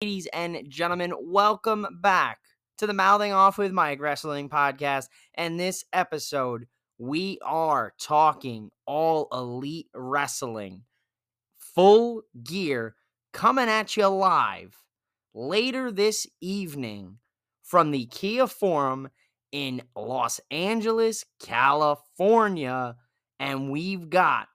Ladies and gentlemen, welcome back to the Mouthing Off with Mike Wrestling Podcast. And this episode, we are talking all elite wrestling, full gear, coming at you live later this evening from the Kia Forum in Los Angeles, California. And we've got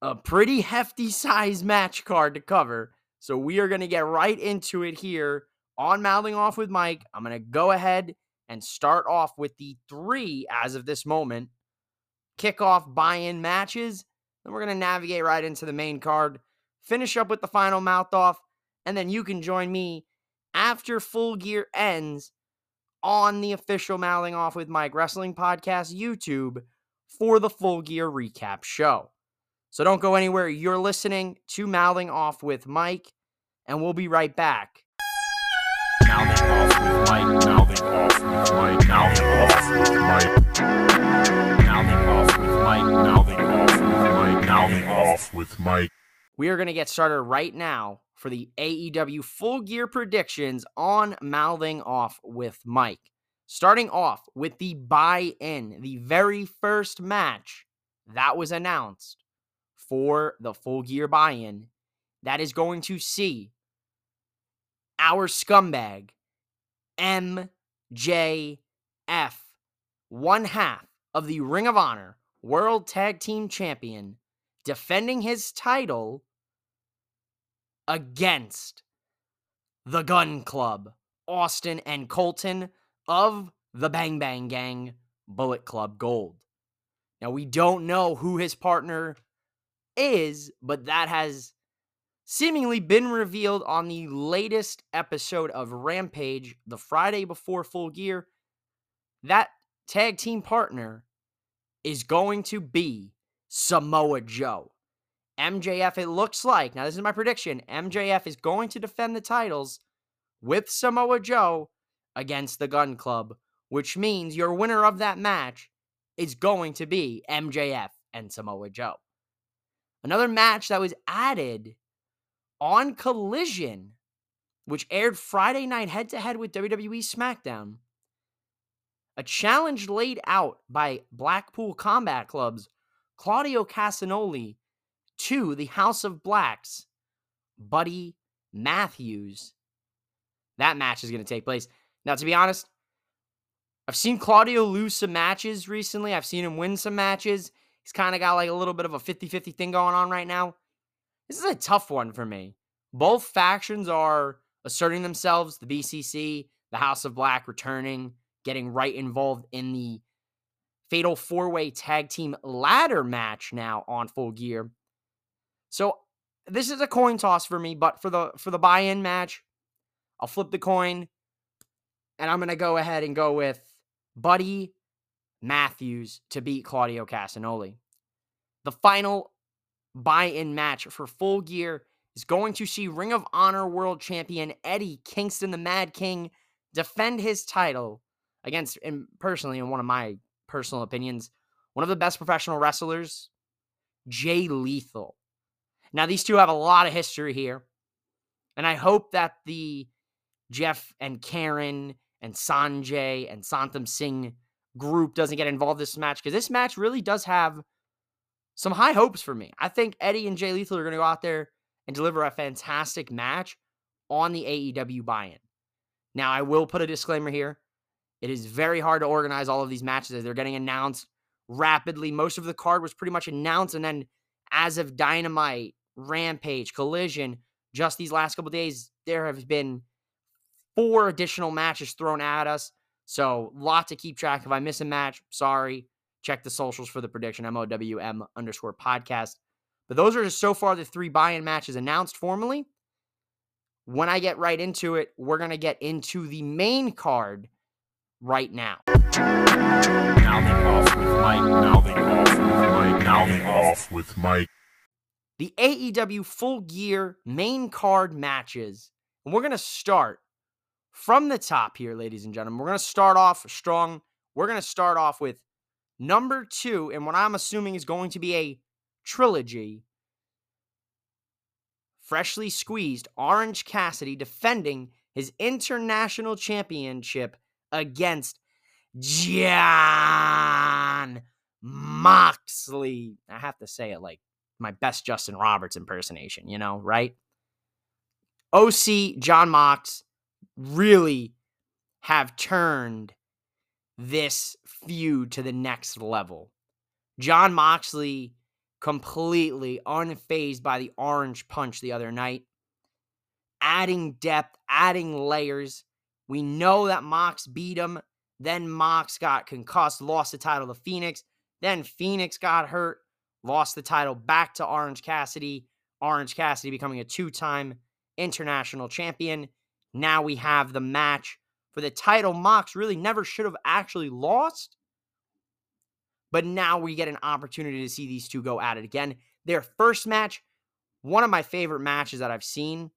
a pretty hefty size match card to cover. So we are going to get right into it here on Mouthing Off with Mike. I'm going to go ahead and start off with the three, as of this moment, kickoff buy in matches. Then we're going to navigate right into the main card, finish up with the final mouth off, and then you can join me after Full Gear ends on the official Mouthing Off with Mike Wrestling Podcast YouTube for the Full Gear recap show. So don't go anywhere. You're listening to Mouthing Off with Mike, and we'll be right back. Mouthing off with Mike, mouthing off with Mike, mouthing off with Mike. Mouthing off with Mike, mouthing off with Mike, mouthing off with Mike. We are going to get started right now for the AEW full gear predictions on Mouthing Off with Mike. Starting off with the buy in, the very first match that was announced for the full gear buy in that is going to see our scumbag MJF, one half of the Ring of Honor World Tag Team Champion, defending his title against the Gun Club, Austin and Colton of the Bang Bang Gang, Bullet Club Gold. Now, we don't know who his partner is, but that has seemingly been revealed on the latest episode of Rampage, the Friday before Full Gear. That tag team partner is going to be Samoa Joe. MJF, it looks like, now this is my prediction MJF is going to defend the titles with Samoa Joe against the Gun Club, which means your winner of that match is going to be MJF and Samoa Joe. Another match that was added on Collision, which aired Friday night head to head with WWE SmackDown. A challenge laid out by Blackpool Combat Club's Claudio Castagnoli to the House of Blacks, Buddy Matthews. That match is going to take place. Now, to be honest, I've seen Claudio lose some matches recently. I've seen him win some matches. He's kind of got like a little bit of a 50 50 thing going on right now. This is a tough one for me. Both factions are asserting themselves the BCC, the House of Black returning, getting right involved in the fatal four way tag team ladder match now on full gear. So this is a coin toss for me, but for the for the buy-in match, I'll flip the coin and I'm gonna go ahead and go with Buddy Matthews to beat Claudio Castagnoli. The final buy in match for full gear is going to see Ring of Honor World Champion Eddie Kingston, the Mad King, defend his title against, and personally, in one of my personal opinions, one of the best professional wrestlers, Jay Lethal. Now, these two have a lot of history here, and I hope that the Jeff and Karen and Sonjay and Satnam Singh group doesn't get involved in this match because this match really does have some high hopes for me. I think Eddie and Jay Lethal are going to go out there and deliver a fantastic match on the AEW buy in. Now, I will put a disclaimer here. It is very hard to organize all of these matches as they're getting announced rapidly. Most of the card was pretty much announced, and then as of Dynamite, Rampage, Collision, just these last couple days, there have been four additional matches thrown at us. So, lot to keep track. Of. If I miss a match, sorry. Check the socials for the prediction, MOWM underscore podcast. But those are just so far the three buy in matches announced formally. When I get right into it, we're going to get into the main card right now. Off with Mike, mouthing off with Mike, mouthing off with Mike. The AEW full gear main card matches. And we're going to start from the top here, ladies and gentlemen. We're going to start off strong. We're going to start off with number two, and what I'm assuming is going to be a trilogy freshly squeezed Orange Cassidy defending his international championship against Jon Moxley. I have to say it like my best Justin Roberts impersonation, you know, right? OC, Jon Mox really have turned this feud to the next level. Jon Moxley completely unfazed by the orange punch the other night, adding depth, adding layers. We know that Mox beat him. Then Mox got concussed, lost the title to Fenix. Then Fenix got hurt, lost the title back to Orange Cassidy. Orange Cassidy becoming a two time international champion. Now we have the match for the title Mox really never should have actually lost. But now we get an opportunity to see these two go at it again. Their first match, one of my favorite matches that I've seen.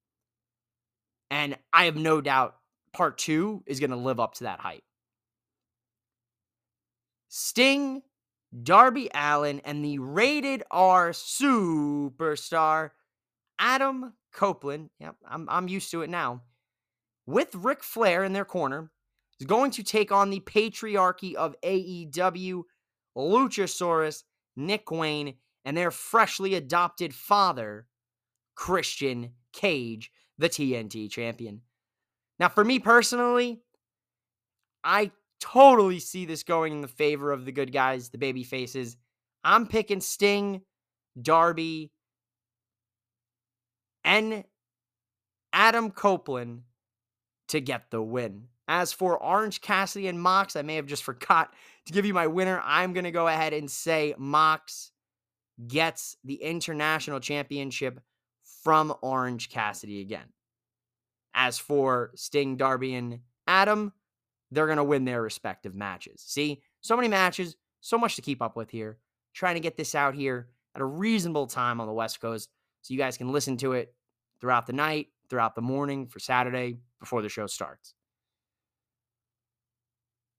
And I have no doubt part two is going to live up to that hype. Sting, Darby Allin, and the rated R superstar Adam Copeland. Yep, I'm, I'm used to it now with Ric Flair in their corner, is going to take on the patriarchy of AEW, Luchasaurus, Nick Wayne, and their freshly adopted father, Christian Cage, the TNT champion. Now, for me personally, I totally see this going in the favor of the good guys, the baby faces. I'm picking Sting, Darby, and Adam Copeland to get the win. As for Orange Cassidy and Mox, I may have just forgot to give you my winner. I'm going to go ahead and say Mox gets the international championship from Orange Cassidy again. As for Sting, Darby, and Adam, they're going to win their respective matches. See, so many matches, so much to keep up with here. Trying to get this out here at a reasonable time on the West Coast so you guys can listen to it throughout the night, throughout the morning for Saturday, before the show starts.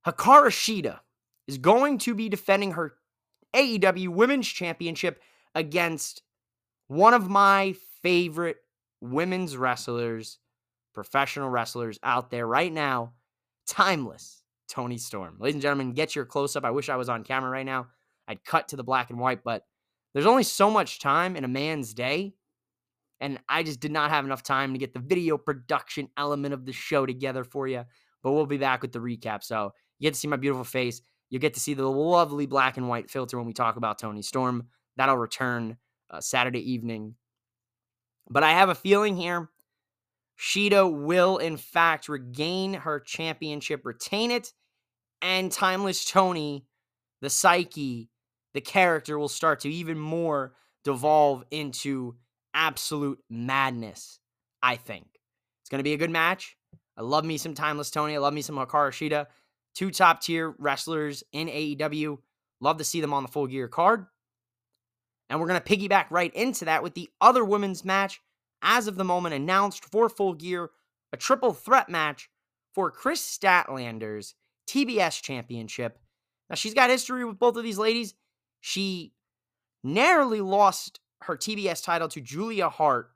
Hikaru Shida is going to be defending her AEW Women's Championship against one of my favorite women's wrestlers, professional wrestlers out there right now, timeless Toni Storm. Ladies and gentlemen, get your close up. I wish I was on camera right now. I'd cut to the black and white, but there's only so much time in a man's day and I just did not have enough time to get the video production element of the show together for you. But we'll be back with the recap. So you get to see my beautiful face. You get to see the lovely black and white filter when we talk about Toni Storm. That'll return uh, Saturday evening. But I have a feeling here Shida will, in fact, regain her championship, retain it, and Timeless Toni, the psyche, the character will start to even more devolve into absolute madness, I think. It's going to be a good match. I love me some Timeless Toni. I love me some Hikaru Shida. Two top tier wrestlers in AEW. Love to see them on the full gear card. And we're going to piggyback right into that with the other women's match, as of the moment announced for full gear, a triple threat match for Kris Statlander's TBS championship. Now, she's got history with both of these ladies. She narrowly lost her TBS title to Julia Hart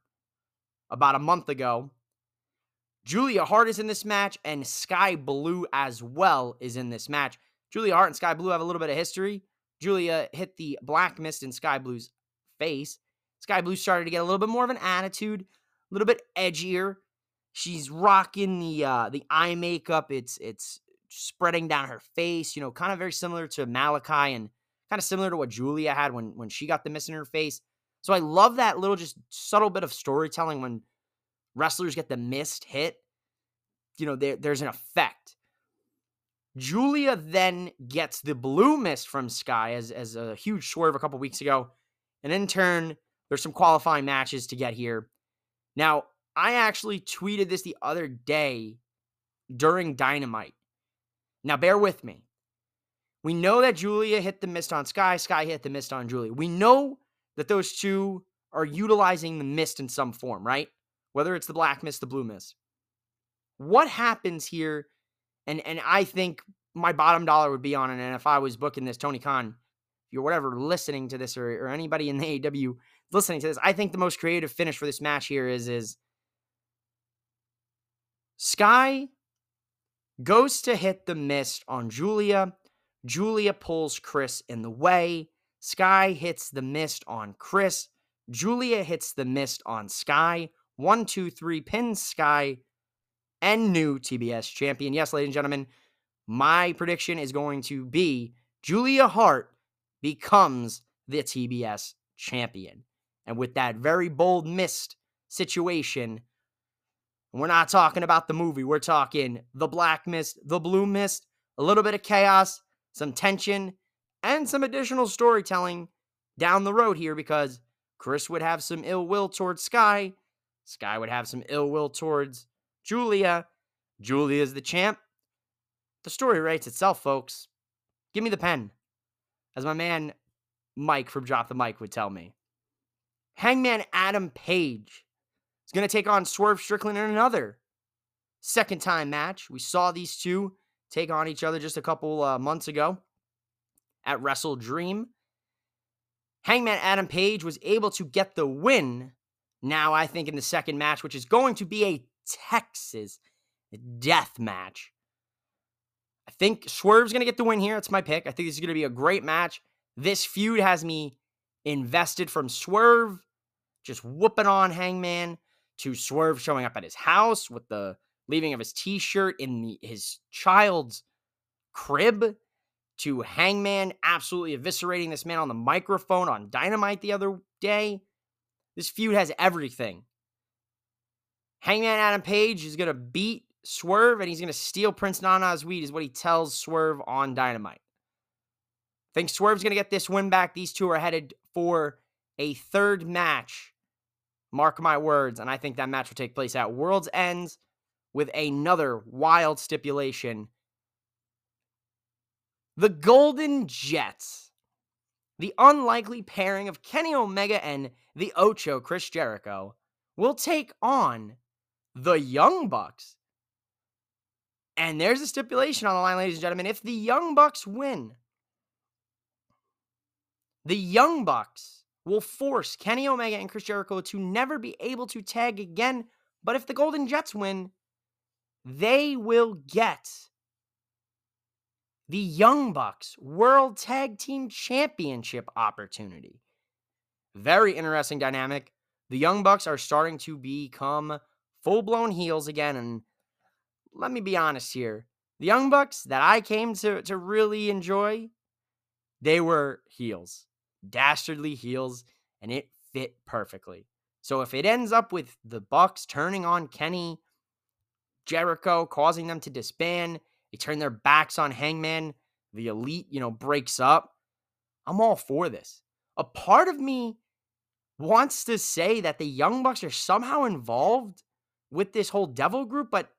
about a month ago. Julia Hart is in this match, and Skye Blue as well is in this match. Julia Hart and Skye Blue have a little bit of history. Julia hit the black mist in Skye Blue's face. Skye Blue started to get a little bit more of an attitude, a little bit edgier. She's rocking the uh, the eye makeup. It's it's spreading down her face. You know, kind of very similar to Malachi and kind of similar to what Julia had when when she got the mist in her face. So I love that little just subtle bit of storytelling when wrestlers get the mist hit. You know, there, there's an effect. Julia then gets the blue mist from Skye as, as a huge swerve a couple weeks ago. And in turn, there's some qualifying matches to get here. Now, I actually tweeted this the other day during Dynamite. Now, bear with me. We know that Julia hit the mist on Skye, Skye hit the mist on Julia. We know that those two are utilizing the mist in some form, right? Whether it's the black mist, the blue mist. What happens here? And and I think my bottom dollar would be on it. And if I was booking this, Tony Khan, you're whatever listening to this or, or anybody in the AW listening to this, I think the most creative finish for this match here is is Skye goes to hit the mist on Julia. Julia pulls Kris in the way. Skye hits the mist on Kris. Julia hits the mist on Skye. One, two, three, pins Skye and new TBS champion. Yes, ladies and gentlemen, my prediction is going to be Julia Hart becomes the TBS champion. And with that very bold mist situation, we're not talking about the movie. We're talking the black mist, the blue mist, a little bit of chaos, some tension, and some additional storytelling down the road here because Kris would have some ill will towards Skye. Skye would have some ill will towards Julia. Julia's the champ. The story writes itself, folks. Give me the pen. As my man Mike from Drop the Mic would tell me. Hangman Adam Page is going to take on Swerve Strickland in another second time match. We saw these two take on each other just a couple uh, months ago at Wrestle Dream. Hangman Adam Page was able to get the win now, I think, in the second match, which is going to be a Texas death match. I think Swerve's going to get the win here. It's my pick. I think this is going to be a great match. This feud has me invested from Swerve just whooping on Hangman to Swerve showing up at his house with the leaving of his t-shirt in the, his child's crib to Hangman absolutely eviscerating this man on the microphone on Dynamite the other day. This feud has everything. Hangman Adam Page is going to beat Swerve and he's going to steal Prince Nana's weed, is what he tells Swerve on Dynamite. Think Swerve's going to get this win back. These two are headed for a third match. Mark my words. And I think that match will take place at World's Ends with another wild stipulation. The Golden Jets. The unlikely pairing of Kenny Omega and the Ocho, Chris Jericho, will take on the Young Bucks. And there's a stipulation on the line, ladies and gentlemen. If the Young Bucks win, the Young Bucks will force Kenny Omega and Chris Jericho to never be able to tag again. But if the Golden Jets win, they will get the Young Bucks World Tag Team Championship opportunity. Very interesting dynamic. The Young Bucks are starting to become full blown heels again. And let me be honest here the Young Bucks that I came to, to really enjoy, they were heels dastardly heels, and it fit perfectly. So if it ends up with the Bucks turning on Kenny, Jericho, causing them to disband, they turn their backs on Hangman, the elite, you know, breaks up. I'm all for this. A part of me wants to say that the Young Bucks are somehow involved with this whole Devil group, but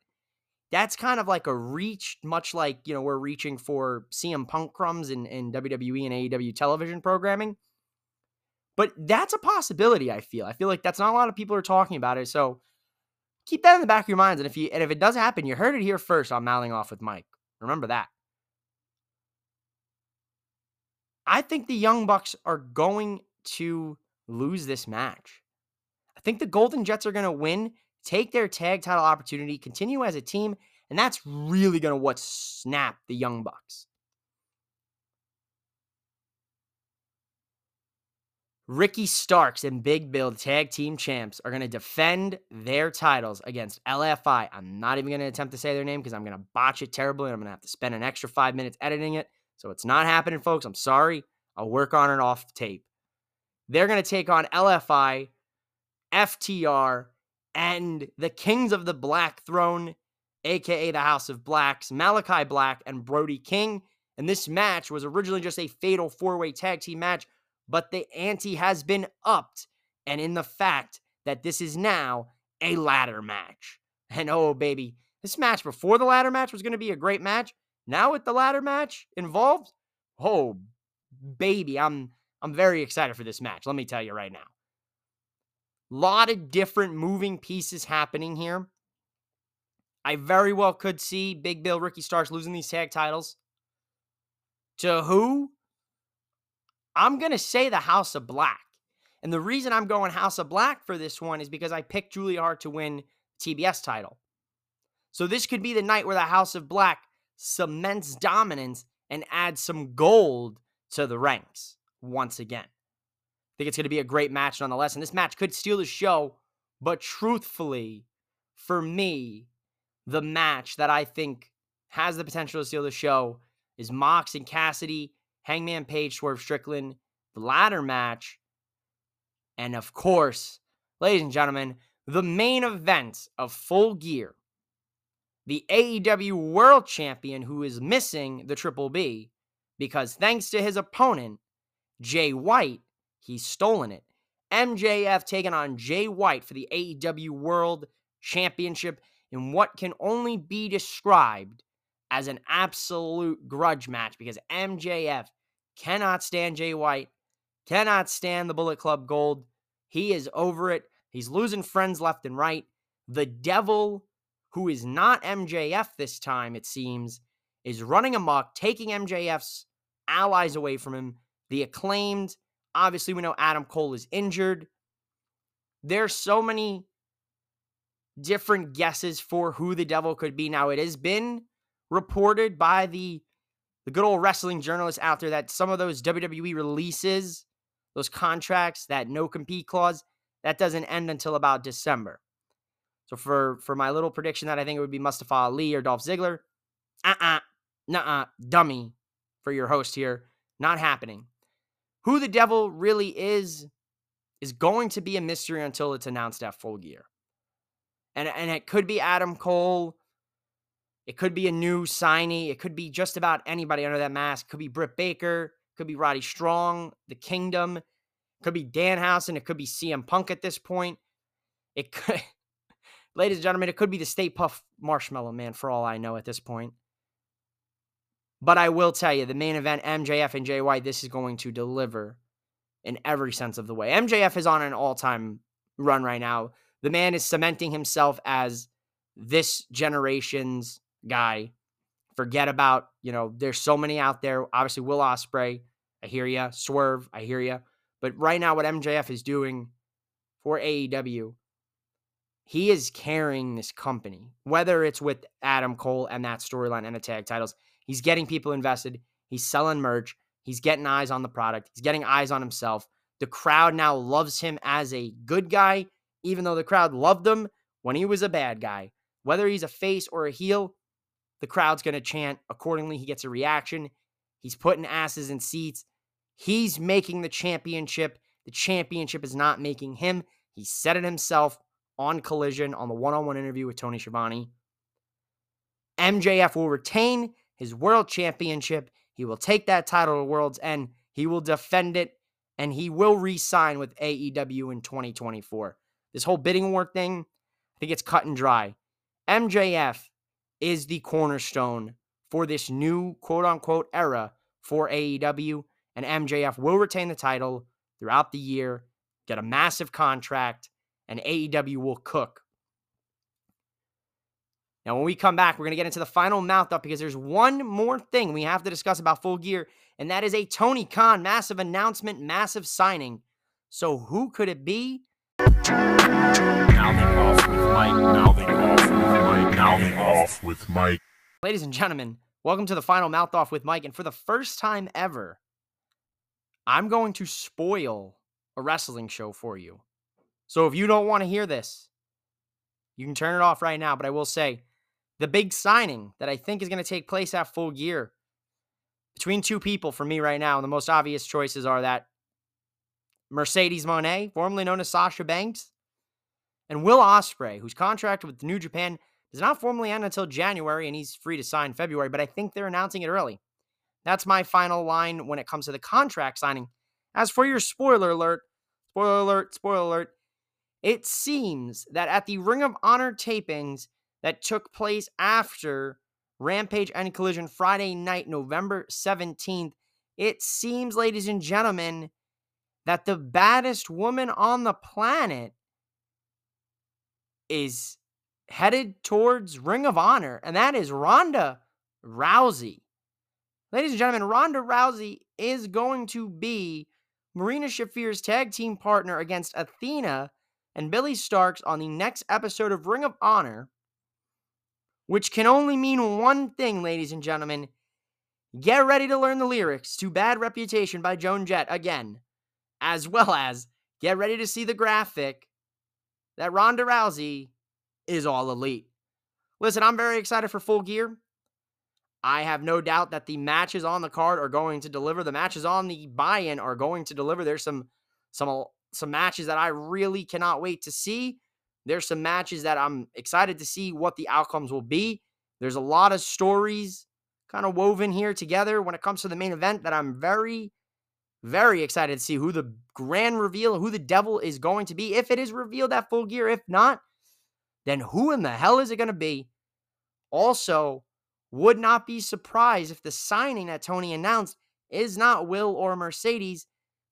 that's kind of like a reach, much like, you know, we're reaching for CM Punk crumbs in, in WWE and AEW television programming. But that's a possibility, I feel. I feel like that's not a lot of people are talking about it. So keep that in the back of your minds. And if you and if it does happen, you heard it here first on Mouthing Off with Mike. Remember that. I think the Young Bucks are going to lose this match. I think the Golden Jets are going to win take their tag title opportunity, continue as a team, and that's really going to what snap the Young Bucks. Ricky Starks and Big Bill, tag team champs, are going to defend their titles against LFI. I'm not even going to attempt to say their name because I'm going to botch it terribly. And I'm going to have to spend an extra five minutes editing it. So it's not happening, folks. I'm sorry. I'll work on it off tape. They're going to take on LFI, FTR, and the Kings of the Black Throne, aka the House of Blacks, Malachi Black and Brody King. And this match was originally just a fatal four way tag team match, but the ante has been upped. And in the fact that this is now a ladder match. And oh, baby, this match before the ladder match was going to be a great match. Now with the ladder match involved, oh, baby, I'm I'm very excited for this match. Let me tell you right now A lot of different moving pieces happening here. I very well could see Big Bill Ricky Starks losing these tag titles. To who? I'm going to say the House of Black. And the reason I'm going House of Black for this one is because I picked Julia Hart to win TBS title. So this could be the night where the House of Black cements dominance and adds some gold to the ranks once again. I think it's going to be a great match nonetheless. And this match could steal the show, but truthfully, for me, the match that I think has the potential to steal the show is Mox and Cassidy, Hangman Page, Swerve Strickland, the ladder match. And of course, ladies and gentlemen, the main event of full gear. The AEW World Champion who is missing the Triple B because thanks to his opponent, Jay White, he's stolen it. MJF taking on Jay White for the AEW World Championship in what can only be described as an absolute grudge match because MJF cannot stand Jay White, cannot stand the Bullet Club Gold. He is over it. He's losing friends left and right. The devil, who is not MJF this time, it seems, is running amok, taking MJF's allies away from him. The acclaimed, obviously, we know Adam Cole is injured. There's so many different guesses for who the devil could be. Now, it has been reported by the the good old wrestling journalists out there that some of those WWE releases, those contracts, that no compete clause, that doesn't end until about December. So for for my little prediction that I think it would be Mustafa Ali or Dolph Ziggler, uh-uh, nuh-uh, dummy for your host here, not happening. Who the devil really is is going to be a mystery until it's announced at full gear. And and it could be Adam Cole, it could be a new signee. It could be just about anybody under that mask. It could be Britt Baker. It could be Roddy Strong, The Kingdom. It could be Danhausen. It could be CM Punk at this point. It could, ladies and gentlemen, it could be the Stay Puft Marshmallow Man for all I know at this point. But I will tell you, the main event, MJF and JY, this is going to deliver in every sense of the way. MJF is on an all time run right now. The man is cementing himself as this generation's guy. Forget about, you know, there's so many out there. Obviously, Will Ospreay, I hear you. Swerve, I hear you. But right now, what MJF is doing for AEW, he is carrying this company, whether it's with Adam Cole and that storyline and the tag titles. He's getting people invested. He's selling merch. He's getting eyes on the product. He's getting eyes on himself. The crowd now loves him as a good guy, even though the crowd loved him when he was a bad guy. Whether he's a face or a heel, the crowd's going to chant accordingly. He gets a reaction. He's putting asses in seats. He's making the championship. The championship is not making him. He said it himself on Collision on the one on one interview with Tony Schiavone. MJF will retain his world championship. He will take that title to World's End. He will defend it, and he will re sign with AEW in 2024. This whole bidding war thing, I think it's cut and dry. MJF is the cornerstone for this new quote unquote era for AEW. And MJF will retain the title throughout the year, get a massive contract, and AEW will cook. Now, when we come back, we're going to get into the final mouth up because there's one more thing we have to discuss about Full Gear, and that is a Tony Khan massive announcement, massive signing. So, who could it be? With Mike. Ladies and gentlemen, welcome to the final mouth off with Mike. And for the first time ever, I'm going to spoil a wrestling show for you. So if you don't want to hear this, you can turn it off right now. But I will say the big signing that I think is going to take place at full gear between two people for me right now, the most obvious choices are that Mercedes Moné, formerly known as Sasha Banks, and Will Ospreay, whose contract with New Japan does not formally end until January and he's free to sign February, but I think they're announcing it early. That's my final line when it comes to the contract signing. As for your spoiler alert, spoiler alert, spoiler alert, it seems that at the Ring of Honor tapings that took place after Rampage and Collision Friday night, November 17th, it seems, ladies and gentlemen, that the baddest woman on the planet is headed towards Ring of Honor, and that is Ronda Rousey. Ladies and gentlemen, Ronda Rousey is going to be Marina Shafir's tag team partner against Athena and Billie Starkz on the next episode of Ring of Honor, which can only mean one thing, ladies and gentlemen. Get ready to learn the lyrics to Bad Reputation by Joan Jett again, as well as get ready to see the graphic that Ronda Rousey is all elite. Listen, I'm very excited for Full Gear. I have no doubt that the matches on the card are going to deliver. The matches on the buy-in are going to deliver. There's some some some matches that I really cannot wait to see. There's some matches that I'm excited to see what the outcomes will be. There's a lot of stories kind of woven here together when it comes to the main event that I'm very very excited to see who the grand reveal, who the devil is going to be. If it is revealed at full gear, if not, then who in the hell is it going to be? Also, would not be surprised if the signing that Tony announced is not Will or Mercedes,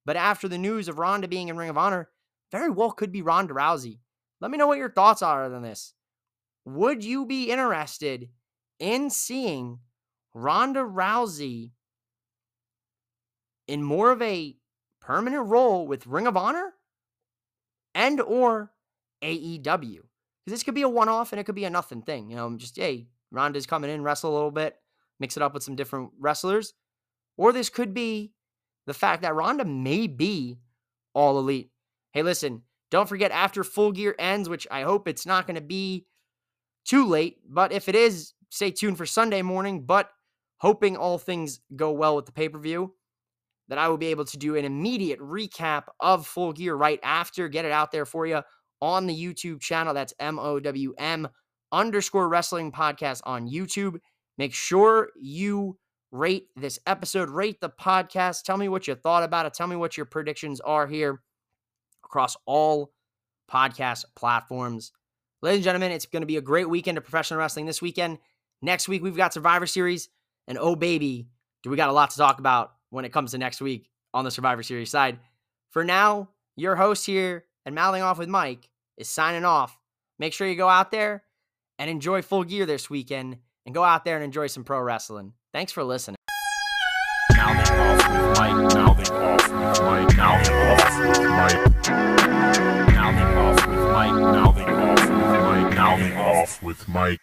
but after the news of Ronda being in Ring of Honor, very well could be Ronda Rousey. Let me know what your thoughts are on this. Would you be interested in seeing Ronda Rousey in more of a permanent role with Ring of Honor and or AEW? Because this could be a one-off and it could be a nothing thing. You know, just hey, Ronda's coming in, wrestle a little bit, mix it up with some different wrestlers. Or this could be the fact that Ronda may be all elite. Hey, listen, don't forget after full gear ends, which I hope it's not going to be too late, but if it is, stay tuned for Sunday morning. But hoping all things go well with the pay per view, that I will be able to do an immediate recap of full gear right after, get it out there for you on the YouTube channel. That's M O W M underscore wrestling podcast on YouTube. Make sure you rate this episode, rate the podcast. Tell me what you thought about it. Tell me what your predictions are here across all podcast platforms. Ladies and gentlemen, it's going to be a great weekend of professional wrestling this weekend. Next week, we've got Survivor Series. And oh, baby, do we got a lot to talk about when it comes to next week on the Survivor Series side. For now, your host here and Mouthing Off with Mike is signing off. Make sure you go out there and enjoy full gear this weekend and go out there and enjoy some pro wrestling. Thanks for listening. Off with Mike. Off with Mike. Off with Mike. Off with Mike. Off with Mike.